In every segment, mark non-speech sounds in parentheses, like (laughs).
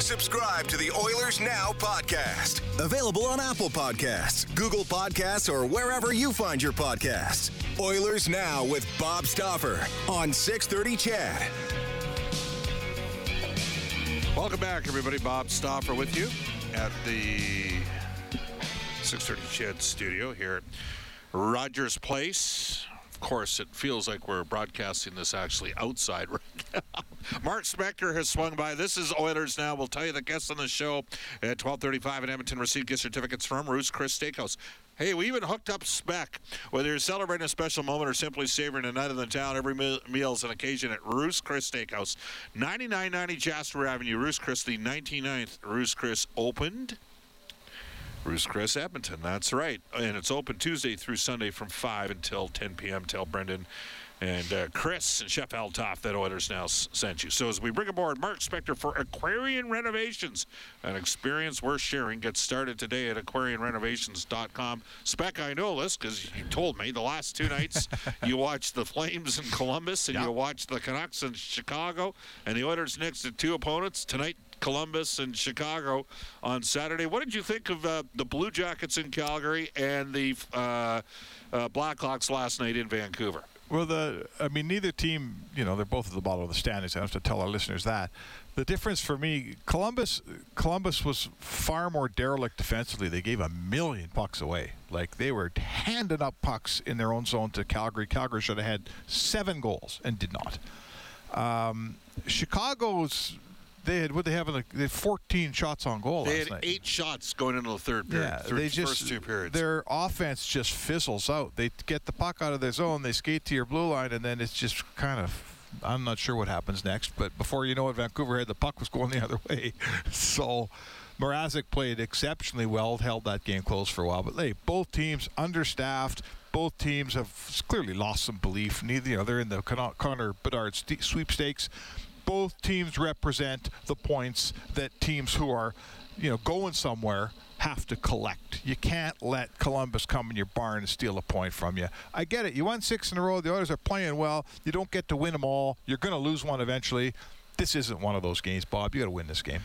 Subscribe to the Oilers Now podcast. Available on Apple Podcasts, Google Podcasts, or wherever you find your podcasts. Oilers Now with Bob Stauffer on 630 CHED. Welcome back, everybody. Bob Stauffer with you at the 630 CHED studio here at Rogers Place. Of course, it feels like we're broadcasting this actually outside (laughs) right now. Mark Spector has swung by. This is Oilers Now. We'll tell you the guests on the show at 1235 in Edmonton received gift certificates from Ruth's Chris Steakhouse. Hey, we even hooked up Spec. Whether you're celebrating a special moment or simply savoring a night in the town, every meal is an occasion at Ruth's Chris Steakhouse. 9990 Jasper Avenue, Ruth's Chris, the 99th Ruth's Chris opened. Ruth's Chris Edmonton, that's right. And it's open Tuesday through Sunday from 5 until 10 p.m. Tell Brendan and uh, Chris and Chef Altoff that Oilers now s- sent you. So as we bring aboard Mark Spector for Aquarian Renovations, an experience worth sharing. Get started today at aquarianrenovations.com. Spec, I know this because you told me the last two nights (laughs) you watched the Flames in Columbus and you watched the Canucks in Chicago and the Oilers next to two opponents tonight. Columbus and Chicago on Saturday. What did you think of uh, the Blue Jackets in Calgary and the uh, uh, Blackhawks last night in Vancouver? Well, the I mean, neither team, you know, they're both at the bottom of the standings. I have to tell our listeners that. The difference for me, Columbus, Columbus was far more derelict defensively. They gave a million pucks away. Like they were handing up pucks in their own zone to Calgary. Calgary should have had seven goals and did not. Um, Chicago's they had what they have in the they had 14 shots on goal They had night. eight shots going into the third period. Yeah, third, they just first two periods. their offense just fizzles out. They get the puck out of their zone, they skate to your blue line, and then it's just kind of. I'm not sure what happens next, but before you know it, Vancouver had the puck was going the other way. (laughs) So Mrazek played exceptionally well, held that game close for a while. But hey, both teams understaffed. Both teams have clearly lost some belief. Neither, you know, they're in the Connor Bedard sweepstakes both teams represent the points that teams who are, you know, going somewhere have to collect. You can't let Columbus come in your barn and steal a point from you. I get it. You won six in a row. The others are playing well. You don't get to win them all. You're going to lose one eventually. This isn't one of those games, Bob. You got to win this game.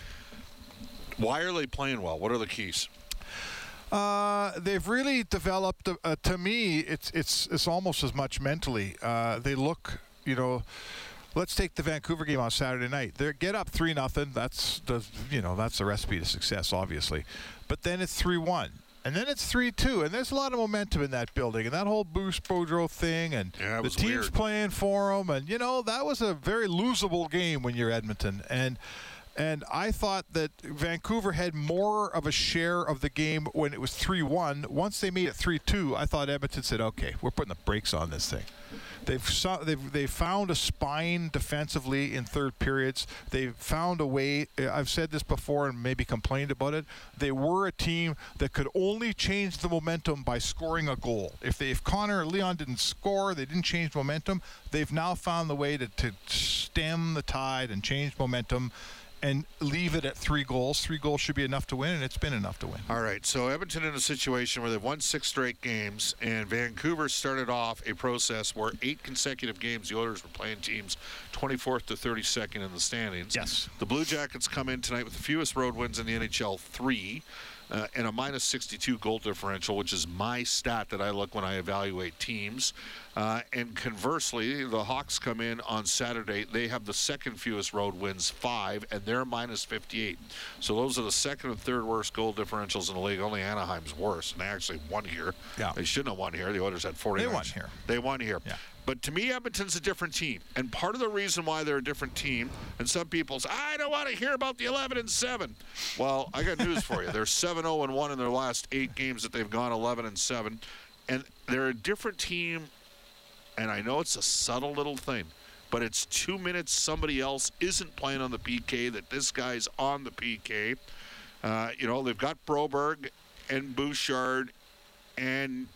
Why are they playing well? What are the keys? Uh, they've really developed. Uh, to me, it's it's it's almost as much mentally. Uh, they look, you know. Let's take the Vancouver game on Saturday night. They get up three nothing. That's the you know that's the recipe to success, obviously. But then it's three one, and then it's three two, and there's a lot of momentum in that building, and that whole Bruce Boudreau thing, and Yeah, the team's weird. playing for them, and you know that was a very losable game when you're Edmonton, and. And I thought that Vancouver had more of a share of the game when it was 3 1. Once they made it 3 2, I thought Edmonton said, okay, we're putting the brakes on this thing. They've, they've, they've found a spine defensively in third periods. They've found a way. uh, I've said this before and maybe complained about it. They were a team that could only change the momentum by scoring a goal. If, they, if Connor or Leon didn't score, they didn't change momentum. They've now found the way to, to stem the tide and change momentum and leave it at three goals. Three goals should be enough to win, and it's been enough to win. All right, so Edmonton in a situation where they've won six straight games, and Vancouver started off a process where eight consecutive games the Oilers were playing teams 24th to 32nd in the standings. Yes. The Blue Jackets come in tonight with the fewest road wins in the NHL, three. Uh, and a minus 62 goal differential, which is my stat that I look when I evaluate teams. Uh, and conversely, the Hawks come in on Saturday. They have the second fewest road wins, five, and they're minus 58. So those are the second and third worst goal differentials in the league. Only Anaheim's worse, and they actually won here. Yeah. They shouldn't have won here. The Oilers had 49. won here. They won here. Yeah. But to me, Edmonton's a different team, and part of the reason why they're a different team, and some people say, I don't want to hear about the 11 and 7. Well, I got news for you. They're 7-0 and 1 in their last eight games that they've gone 11 and 7, and they're a different team. And I know it's a subtle little thing, but it's two minutes somebody else isn't playing on the PK that this guy's on the PK. Uh, you know, they've got Broberg and Bouchard and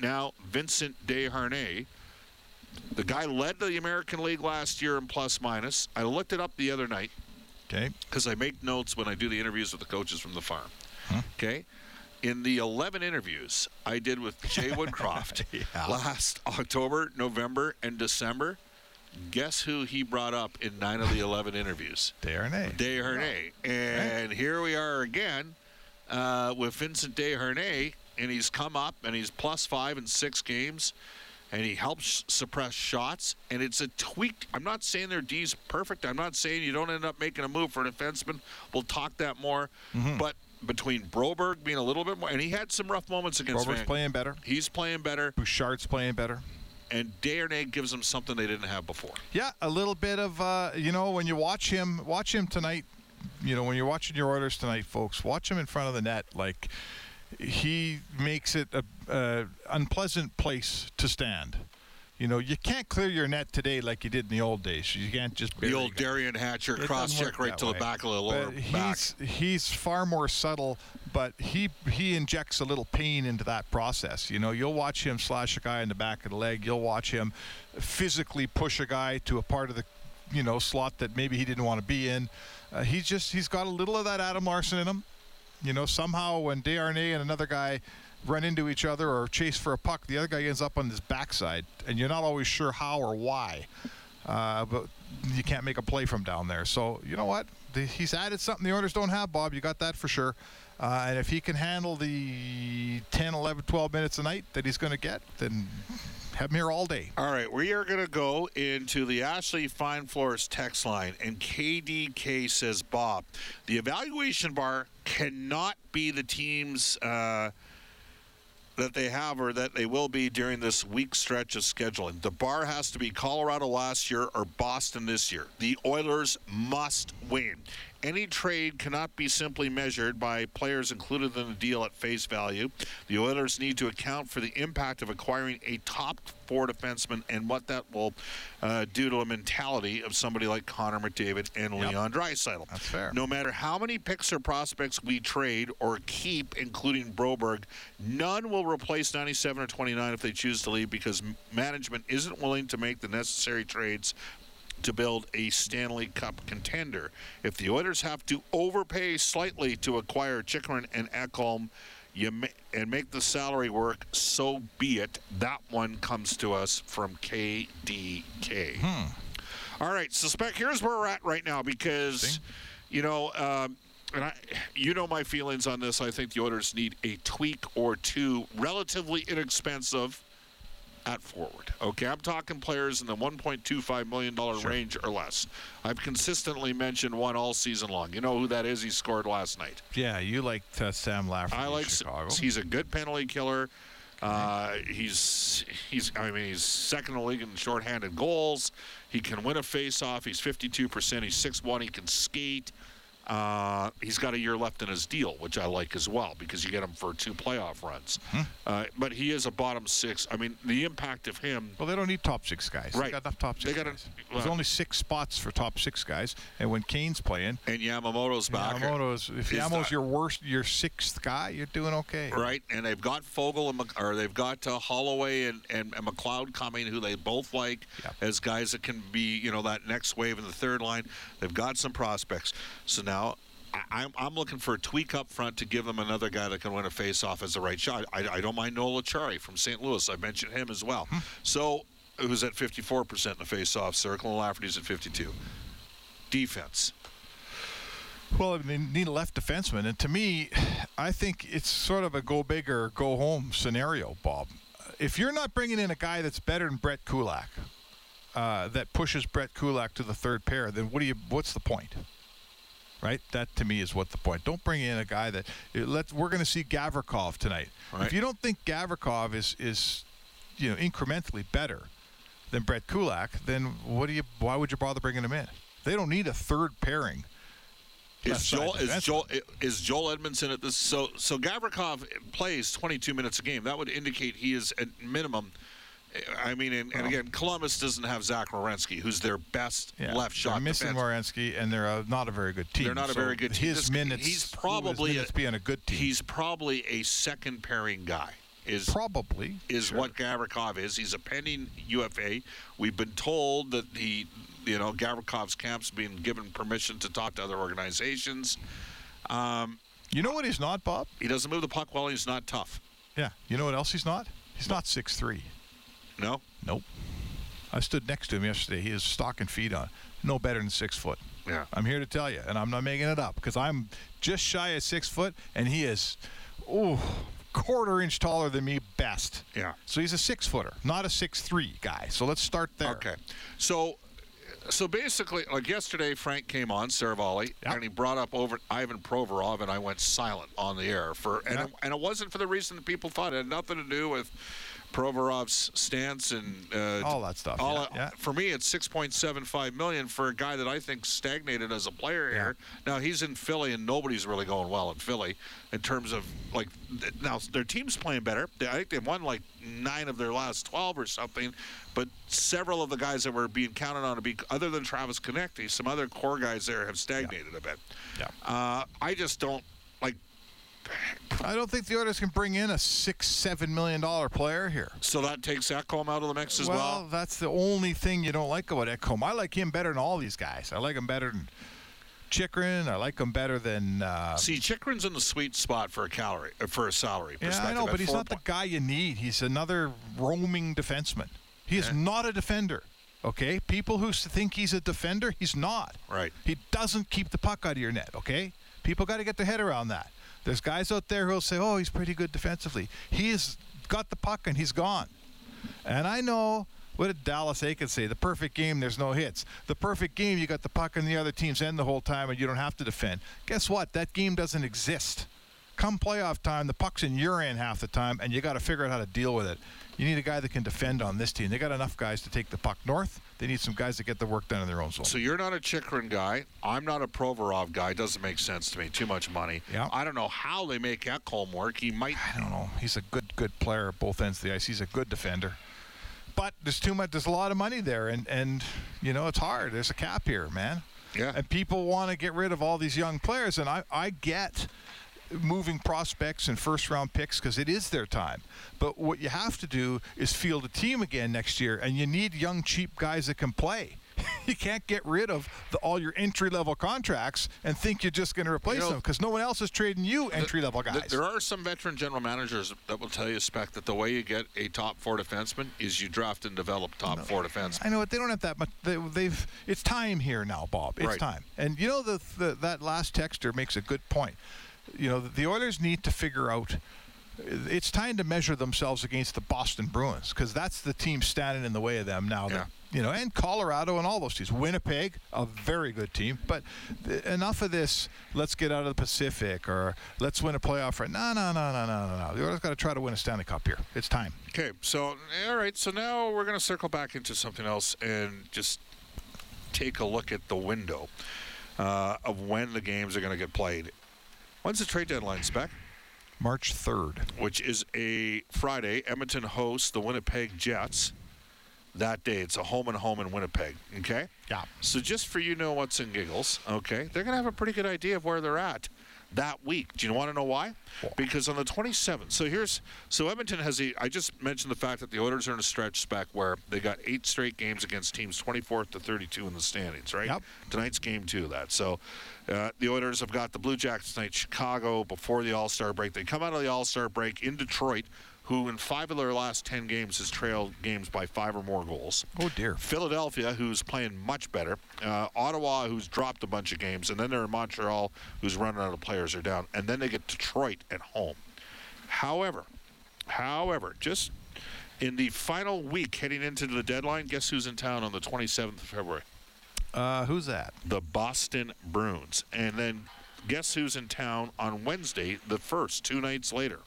now Vincent Desharnais. The guy led the American League last year in plus minus. I looked it up the other night Okay. because I make notes when I do the interviews with the coaches from the farm. Okay. In the 11 interviews I did with Jay (laughs) Woodcroft Yeah. last October, November, and December, guess who he brought up in nine of the 11 interviews? (laughs) Desharnais. Desharnais. And here we are again uh, with Vincent Desharnais, and he's come up and he's plus five in six games, and he helps suppress shots. And it's a tweaked. I'm not saying their D's perfect. I'm not saying you don't end up making a move for a defenseman. We'll talk that more. Mm-hmm. But between Broberg being a little bit more, and he had some rough moments against Robert's Van- playing better. He's playing better, Bouchard's playing better. and Desharnais gives them something they didn't have before. Yeah, a little bit of uh, you know when you watch him, watch him tonight. You know when you're watching your orders tonight, folks, watch him in front of the net. Like he makes it a, a unpleasant place to stand. You know, you can't clear your net today like you did in the old days. You can't just The old. Derian Hatcher It cross check right to the back of the lower But back. he's he's far more subtle, but he he injects a little pain into that process. You know, you'll watch him slash a guy in the back of the leg. You'll watch him physically push a guy to a part of the you know slot that maybe he didn't want to be in. Uh, he's just he's got a little of that Adam Larsson in him. You know, somehow when Desharnais and another guy run into each other or chase for a puck, the other guy ends up on his backside, and you're not always sure how or why. Uh, but you can't make a play from down there. So you know what? The, he's added something the Oilers don't have, Bob. You got that for sure. Uh, and if he can handle the 10, 11, 12 minutes a night that he's going to get, then have him here all day. All right, we are going to go into the Ashley Fine Floors text line, and KDK says, Bob, the evaluation bar cannot be the teams uh, that they have or that they will be during this week stretch of scheduling. The bar has to be Colorado last year or Boston this year. The Oilers must win. Any trade cannot be simply measured by players included in the deal at face value. The Oilers need to account for the impact of acquiring a top four defenseman and what that will uh, do to a mentality of somebody like Connor McDavid and Leon Draisaitl. That's fair. No matter how many picks or prospects we trade or keep, including Broberg, none will replace 97 or 29 if they choose to leave because management isn't willing to make the necessary trades to build a Stanley Cup contender. If the Oilers have to overpay slightly to acquire Chychrun and Ekholm, you ma- and make the salary work, so be it. That one comes to us from KDK. All right, suspect. Here's where we're at right now because, you know, um, and I, you know my feelings on this. I think the Oilers need a tweak or two, relatively inexpensive, at forward. Okay, I'm talking players in the 1.25 million dollar range or less. I've consistently mentioned one all season long. You know who that is? He scored last night. Yeah, you liked uh, Sam Lafferty I like. Chicago. He's a good penalty killer. Uh, he's he's. I mean, he's second in the league in shorthanded goals. He can win a face-off. He's 52 percent. He's 6'1". He can skate. Uh, he's got a year left in his deal, which I like as well because you get him for two playoff runs. Hmm. Uh, but he is a bottom six. I mean, the impact of him. Well, they don't need top six guys. Right. They got enough top They six got a- guys. There's only six spots for top six guys, and when Kane's playing, And Yamamoto's back. Yamamoto's if Yamo's your worst, your sixth guy, you're doing okay. Right, and they've got Foegele and or they've got uh, Holloway and, and, and McLeod coming, who they both like Yep. as guys that can be, you know, that next wave in the third line. They've got some prospects. So now I, I'm, I'm looking for a tweak up front to give them another guy that can win a face-off as a right shot. I, I don't mind Noel Acciari from St. Louis. I mentioned him as well. So it was at 54% in the face-off circle, and Lafferty's at 52. Defense. Well, they need a left defenseman, and to me, I think it's sort of a go big or go home scenario, Bob. If you're not bringing in a guy that's better than Brett Kulak, uh, that pushes Brett Kulak to the third pair, then what do you? What's the point? Right. That to me is what the point. Don't bring in a guy that eh, let. We're going to see Gavrikov tonight. Right. If you don't think Gavrikov is is, you know, incrementally better than Brett Kulak, then what do you? Why would you bother bringing him in? They don't need a third pairing. Is Joel is. Joel is Joel Edmundson at this? So so Gavrikov plays 22 minutes a game. That would indicate he is at minimum. I mean, and, and again, Columbus doesn't have Zach Werenski, who's their best Yeah, left shot They're missing defense. Werenski, and they're uh not a very good team. They're not a very good team. His This- minutes. he's probably his minutes a- being a good team. He's probably a second pairing guy. Is probably is Sure. what Gavrikov is. He's a pending UFA. We've been told that he, you know, Gavrikov's camp's been given permission to talk to other organizations. Um, You know what he's not, Bob? he doesn't move the puck well. He's not tough. Yeah. You know what else he's not? He's not six three. No. Nope. I stood next to him yesterday. He is stock and feet on. No better than six foot. Yeah. I'm here to tell you, and I'm not making it up because I'm just shy of six foot, and he is, oh, quarter inch taller than me best. Yeah. So he's a six footer, not a six three guy. So let's start there. Okay. So, so basically, like yesterday, Frank came on Saravalli, Yep. and he brought up over Ivan Provorov, and I went silent on the air for, and Yep. it, and it wasn't for the reason that people thought. It had nothing to do with Provorov's stance and uh, All that stuff, All yeah, that- yeah. For me, it's six point seven five million for a guy that I think stagnated as a player here. Now he's in Philly, and nobody's really going well in Philly in terms of like. Now their team's playing better. I think they've won like nine of their last twelve or something. But several of the guys that were being counted on to be, other than Travis Konecny, some other core guys there have stagnated a bit. Yeah. Uh, I just don't like. I don't think the Oilers can bring in a six, seven million dollar player here. So that takes Ekholm out of the mix as well. Well, that's the only thing you don't like about Ekholm. I like him better than all these guys. I like him better than Chychrun. I like him better than. Uh, See, Chychrun's in the sweet spot for a calorie, uh, for a salary yeah. I know, but he's not the guy you need. He's another roaming defenseman. He is not a defender. Okay, people who think he's a defender, he's not. Right. He doesn't keep the puck out of your net. Okay, people got to get their head around that. There's guys out there who'll say, "Oh, he's pretty good defensively." He's got the puck and he's gone. And I know what did Dallas Eakins say? The perfect game, there's no hits. The perfect game, you got the puck in the other team's end the whole time and you don't have to defend. Guess what? That game doesn't exist. Come playoff time, the puck's in your end half the time, and you got to figure out how to deal with it. You need a guy that can defend on this team. They got enough guys to take the puck north. They need some guys that get the work done in their own zone. So you're not a Chychrun guy. I'm not a Provorov guy. Doesn't make sense to me. Too much money. Yeah. I don't know how they make Ekholm work. He might. I don't know. He's a good, good player at both ends of the ice. He's a good defender. But there's too much. There's a lot of money there, and and you know it's hard. There's a cap here, man. Yeah. And people want to get rid of all these young players, and I I get moving prospects and first round picks because it is their time. But what you have to do is field a team again next year, and you need young, cheap guys that can play. (laughs) you can't get rid of the, all your entry level contracts and think you're just going to replace You know, them because no one else is trading you entry level Th- guys. There are some veteran general managers that will tell you, Spec, that the way you get a top four defenseman is you draft and develop top four defensemen. I know it. They don't have that much. They, they've. It's time here now, Bob. It's Right. time. And you know the, the that last texter makes a good point. You know the Oilers need to figure out. It's time to measure themselves against the Boston Bruins because that's the team standing in the way of them now. that- You know, and Colorado and all those teams. Winnipeg, a very good team. But th- enough of this. Let's get out of the Pacific or let's win a playoff. Right? No, no, no, no, no, no, no. The Oilers got to try to win a Stanley Cup here. It's time. Okay, so all right, so now we're going to circle back into something else and just take a look at the window uh, of when the games are going to get played. When's the trade deadline, Spec? March third. Which is a Friday. Edmonton hosts the Winnipeg Jets that day. It's a home and home in Winnipeg. Okay. Yeah. So just for you know what's in giggles, okay, they're going to have a pretty good idea of where they're at that week. Do you want to know why? Because on the 27th, so here's so Edmonton has a. I just mentioned the fact that the Oilers are in a stretch spec where they got eight straight games against teams 24th to 32 in the standings. Right. Yep. Tonight's game two of that. So uh, the Oilers have got the Blue Jackets tonight, Chicago before the All Star break. They come out of the All Star break in Detroit. Who in five of their last 10 games has trailed games by five or more goals. Oh dear. Philadelphia, who's playing much better. Uh, Ottawa, who's dropped a bunch of games. And then they're in Montreal, who's running out of players are down. And then they get Detroit at home. However, however, just in the final week heading into the deadline, guess who's in town on the 27th of February? Uh, who's that? The Boston Bruins. And then guess who's in town on Wednesday, the first, two nights later?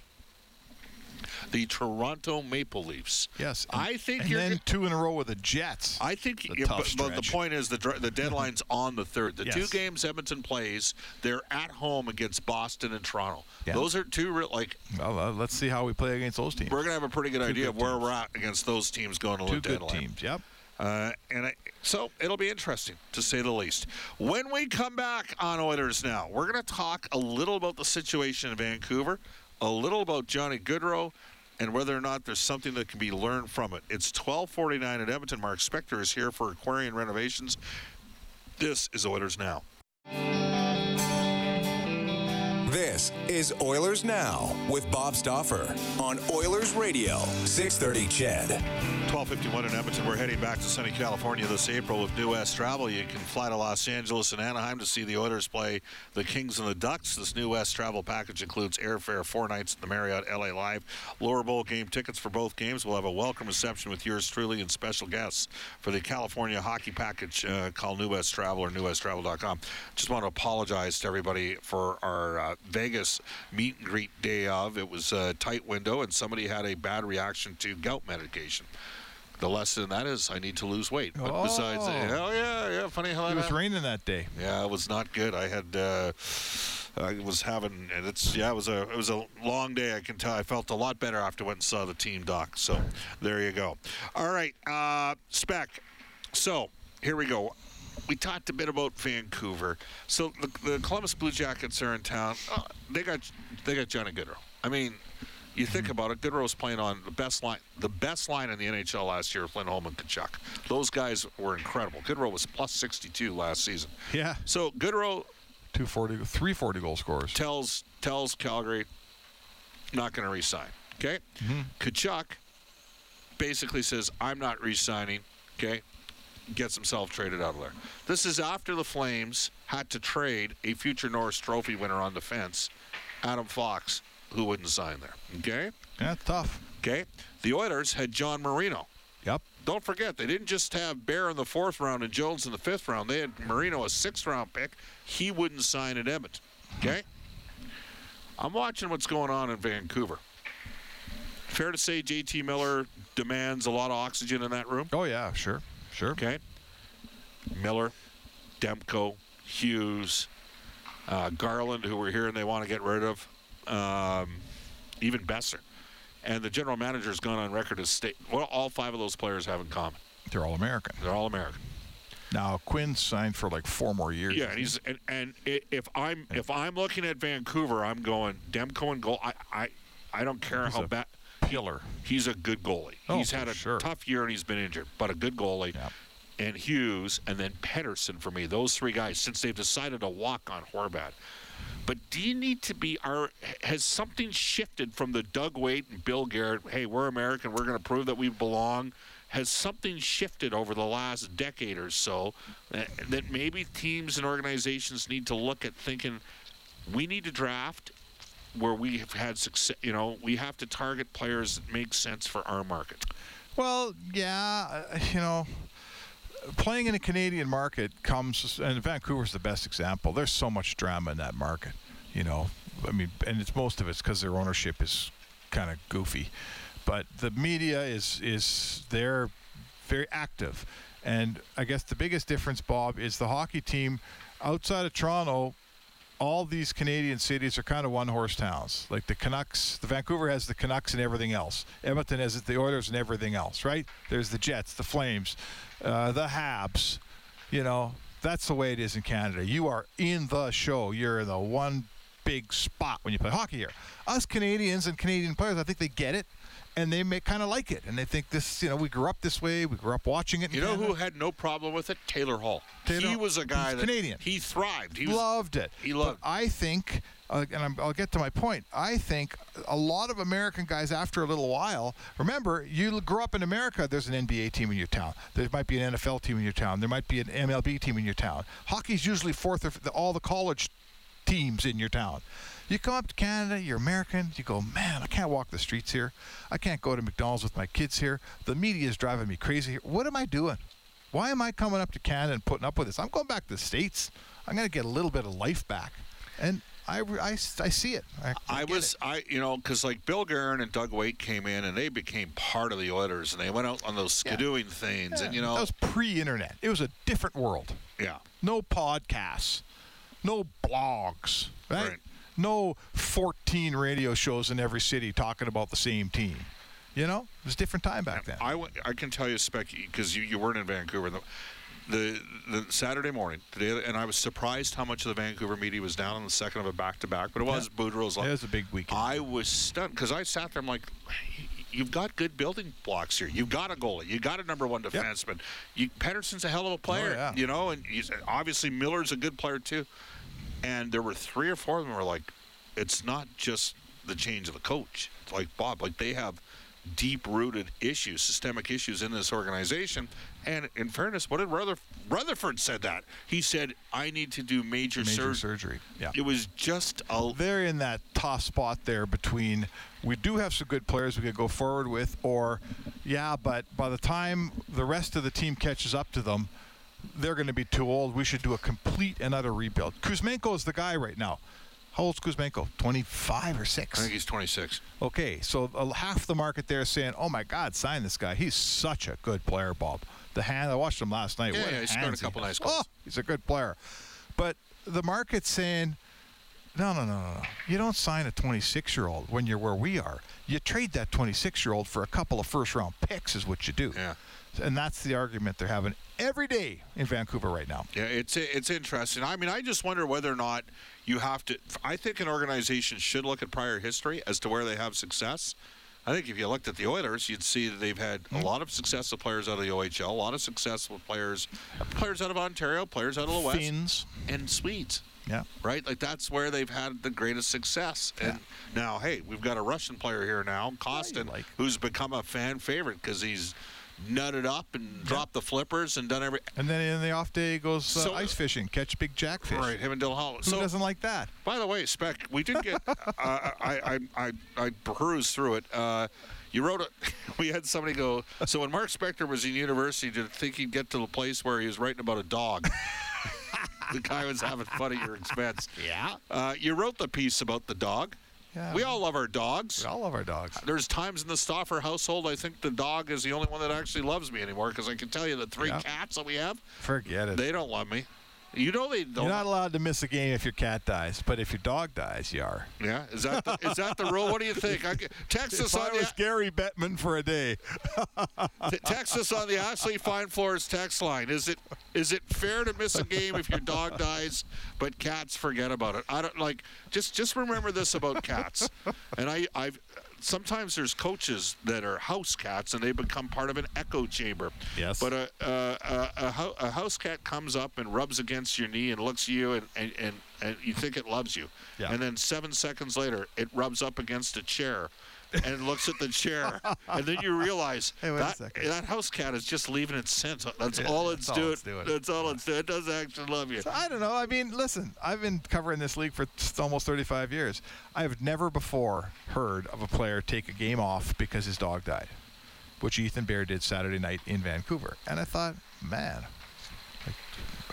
The Toronto Maple Leafs. Yes. I think and you're then two in a row with the Jets. I think, yeah, but, but the point is the the deadline's (laughs) on the third. The two games Edmonton plays, they're at home against Boston and Toronto. Yeah. Those are two real like well, uh, let's see how we play against those teams. we're gonna have a pretty good idea good of where teams. we're at against those teams going to Two the good deadline. teams. Yep. Uh, and I, so it'll be interesting to say the least. When we come back on Oilers now, we're going to talk a little about the situation in Vancouver, a little about Johnny Gaudreau, and whether or not there's something that can be learned from it. It's 12:49 at Edmonton. Mark Spector is here for Aquarian renovations. This is Oilers now. This is Oilers Now with Bob Stauffer on Oilers Radio, 630 CHED. 1251 in Edmonton. We're heading back to sunny California this April with New West Travel. You can fly to Los Angeles and Anaheim to see the Oilers play the Kings and the Ducks. This New West Travel package includes airfare, four nights at the Marriott LA Live, lower bowl game tickets for both games. We'll have a welcome reception with yours truly and special guests for the California hockey package. Uh, call New West Travel or newwesttravel.com. Just want to apologize to everybody for our uh, Vegas meet and greet day of. It was a tight window, and somebody had a bad reaction to gout medication. The lesson in that is I need to lose weight. But besides, Oh. oh yeah, yeah, funny how It was happened. raining that day. Yeah, it was not good. I had, uh, I was having, and it's yeah, it was a it was a long day. I can tell. I felt a lot better after I went and saw the team doc. So there you go. All right, uh, spec. So here we go. We talked a bit about Vancouver. So the, the Columbus Blue Jackets are in town. Uh, they got they got Johnny Gaudreau. I mean, you think Mm-hmm. about it. Gaudreau's playing on the best line, the best line in the NHL last year. Flynn Holman, Tkachuk. Those guys were incredible. Gaudreau was plus 62 last season. Yeah. So Gaudreau 240, 340 goal scorers. tells tells Calgary not going to re-sign. Okay, Tkachuk basically says I'm not re-signing. Okay, gets himself traded out of there. This is after the Flames had to trade a future Norris Trophy winner on defense, Adam Fox, who wouldn't sign there. Okay, Yeah, tough. okay. The Oilers had John Marino. Yep. Don't forget, they didn't just have Bear in the fourth round and Jones in the fifth round. They had Marino a sixth round pick. He wouldn't sign at Edmonton. Okay? I'm watching what's going on in Vancouver. Fair to say JT Miller demands a lot of oxygen in that room. Oh yeah, sure, sure. Okay? Miller, Demko, Hughes, uh, Garland, who we're hearing they want to get rid of, um, even Boeser. And the general manager's gone on record as state. What all five of those players have in common? They're all American. They're all American. Now Quinn signed for like four more years. Yeah, and he's and, and if I'm if I'm looking at Vancouver, I'm going Demko and goal. I I, I don't care He's how bad. Pillar. He's a good goalie. Oh, he's had a sure. tough year and he's been injured, but a good goalie. Yeah. And Hughes and then Pettersson for me. Those three guys since they've decided to walk on Horvat. But do you need to be? Are has something shifted from the Doug Weight and Bill Guerin? Hey, we're American. We're going to prove that we belong. Has something shifted over the last decade or so that, that maybe teams and organizations need to look at thinking we need to draft where we have had success. You know, we have to target players that make sense for our market. Well, yeah, uh, you know, playing in a Canadian market comes, and Vancouver's the best example. There's so much drama in that market, you know. I mean, and it's most of it's because their ownership is kind of goofy, but the media is is they're very active, and I guess the biggest difference, Bob, is the hockey team outside of Toronto all these Canadian cities are kind of one-horse towns. Like the Canucks, the Vancouver has the Canucks and everything else. Edmonton has the Oilers and everything else, right? There's the Jets, the Flames, uh, the Habs. You know, that's the way it is in Canada. You are in the show. You're in the one big spot when you play hockey here. Us Canadians and Canadian players, I think they get it. And they may kind of like it, and they think this. You know, we grew up this way. We grew up watching it. You know Canada. who had no problem with it? Taylor Hall. Taylor- he was a guy that Canadian. He thrived. He was, loved it. He loved. But I think, uh, and I'm, I'll get to my point. I think a lot of American guys, after a little while, remember, you grew up in America. There's an NBA team in your town. There might be an NFL team in your town. There might be an MLB team in your town. Hockey's usually fourth of the, all the college teams in your town. You come up to Canada, you're American, you go, man, I can't walk the streets here. I can't go to McDonald's with my kids here. The media is driving me crazy here. What am I doing? Why am I coming up to Canada and putting up with this? I'm going back to the States. I'm going to get a little bit of life back. And I, I, I see it. I, I get was, it. I you know, because like Bill Guerin and Doug Weight came in and they became part of the Oilers and they went out on those skidooing things and you know, that was pre-internet. It was a different world. yeah, No podcasts, no blogs, right? Right. No 14 radio shows in every city talking about the same team. You know, it was a different time back then. I, I can tell you, Spec, because you, you weren't in Vancouver. The, the the Saturday morning, the day, and I was surprised how much of the Vancouver media was down on the second of a back to back. But it was Boudreau's. it was a big weekend. I was stunned because I sat there. I'm like, you've got good building blocks here. You've got a goalie. You got a number one defenseman. You, Pettersson's a hell of a player. Oh, yeah. You know, and obviously Miller's a good player too. And there were three or four of them were like, it's not just the change of the coach. It's like Bob, like they have deep rooted issues, systemic issues in this organization. And in fairness, what did Rutherford, Rutherford said that? He said, I need to do major, Major surgery. surgery. Yeah. It was just a they're in that tough spot there between we do have some good players we could go forward with, or yeah, but by the time the rest of the team catches up to them, they're going to be too old. We should do a complete and utter rebuild. Kuzmenko is the guy right now. How old's Kuzmenko? 25 or 6? I think he's 26. Okay, so uh, half the market there is saying, "Oh my God, sign this guy. He's such a good player, Bob." The hand I watched him last night. Yeah, what yeah, he scored a couple nice goals. Oh, he's a good player. But the market's saying, "No, no, no, no, no. You don't sign a 26-year-old when you're where we are. You trade that 26-year-old for a couple of first-round picks, is what you do." Yeah. And that's the argument they're having every day in Vancouver right now. Yeah, it's it's interesting. I mean, I just wonder whether or not you have to. I think an organization should look at prior history as to where they have success. I think if you looked at the Oilers, you'd see that they've had a hmm? lot of success with players out of the OHL, a lot of success with players, players out of Ontario, players out of the West, Finns. and Swedes. Yeah. Right, like that's where they've had the greatest success. And now, hey, we've got a Russian player here now, Kostin, like. who's become a fan favorite because he's nutted up and dropped the flippers and done every. And then in the off day he goes uh, So- ice fishing, catch big jackfish. Right, him and Dylan Hall. Who So, doesn't like that? By the way, Spec, we did get. uh, I, I I I perused through it. Uh, you wrote a. (laughs) We had somebody go. So when Mark Spector was in university, did you think he'd get to the place where he was writing about a dog? (laughs) the guy was having fun at your expense. (laughs) Yeah. Uh, you wrote the piece about the dog. Yeah. We all love our dogs. We all love our dogs. There's times in the Stauffer household I think the dog is the only one that actually loves me anymore because I can tell you the three Yeah. cats that we have, Forget it. they don't love me. You know they don't. You're not allowed to miss a game if your cat dies, but if your dog dies, you are. Yeah, is that the, is that the rule? What do you think? I, text If us I on was the Gary Bettman for a day, (laughs) t- text us on the Ashley Fine Floors text line. Is it is it fair to miss a game if your dog dies, but cats forget about it? I don't like just just remember this about cats. And I I've sometimes there's coaches that are house cats and they become part of an echo chamber. Yes. But uh, uh, uh, a a, a, a, house cat comes up and rubs against your knee and looks at you and, and, and, and you think it loves you. Yeah. And then seven seconds later, it rubs up against a chair and looks at the chair. and then you realize (laughs) Hey, wait that, that house cat is just leaving its scent. That's Yeah, all that's it's all doing. it's doing. That's all it's doing. It doesn't actually love you. I don't know. I mean, listen, I've been covering this league for almost 35 years. I've never before heard of a player take a game off because his dog died, which Ethan Bear did Saturday night in Vancouver. And I thought, man, like,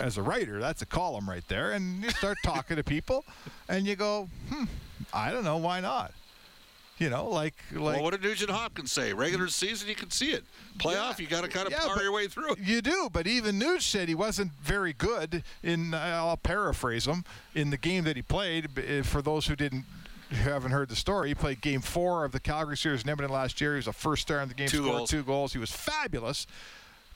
as a writer, that's a column right there. And you start talking to people, and you go, hmm, I don't know, why not? You know, like like well, what did Nugent Hopkins say? Regular season, you can see it. Playoff, you got to kind of Yeah, power your way through. it. You do, but even Nuge said he wasn't very good in. I'll paraphrase him in the game that he played. uh, For those who didn't. who Haven't heard the story. He played Game Four of the Calgary series in Edmonton last year. He was a first star in the game. Two scored goals. two goals. He was fabulous,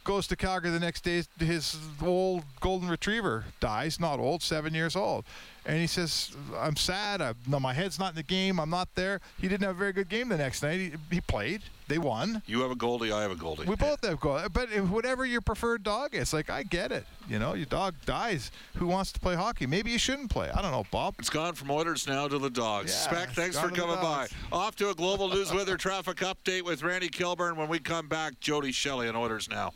goes to Calgary the next day. His old golden retriever dies, not old, seven years old. And he says, I'm sad. I, no, my head's not in the game. I'm not there. He didn't have a very good game the next night. He, he played. They won. You have a Goldie, I have a Goldie. We both have goal. But whatever your preferred dog is, like, I get it. You know, your dog dies. Who wants to play hockey? Maybe you shouldn't play. I don't know, Bob. It's gone from Oilers Now to the Dogs. Yeah, Spec, thanks for coming by. Off to a global news weather traffic update with Randy Kilburn when we come back. Jody Shelley and Oilers Now.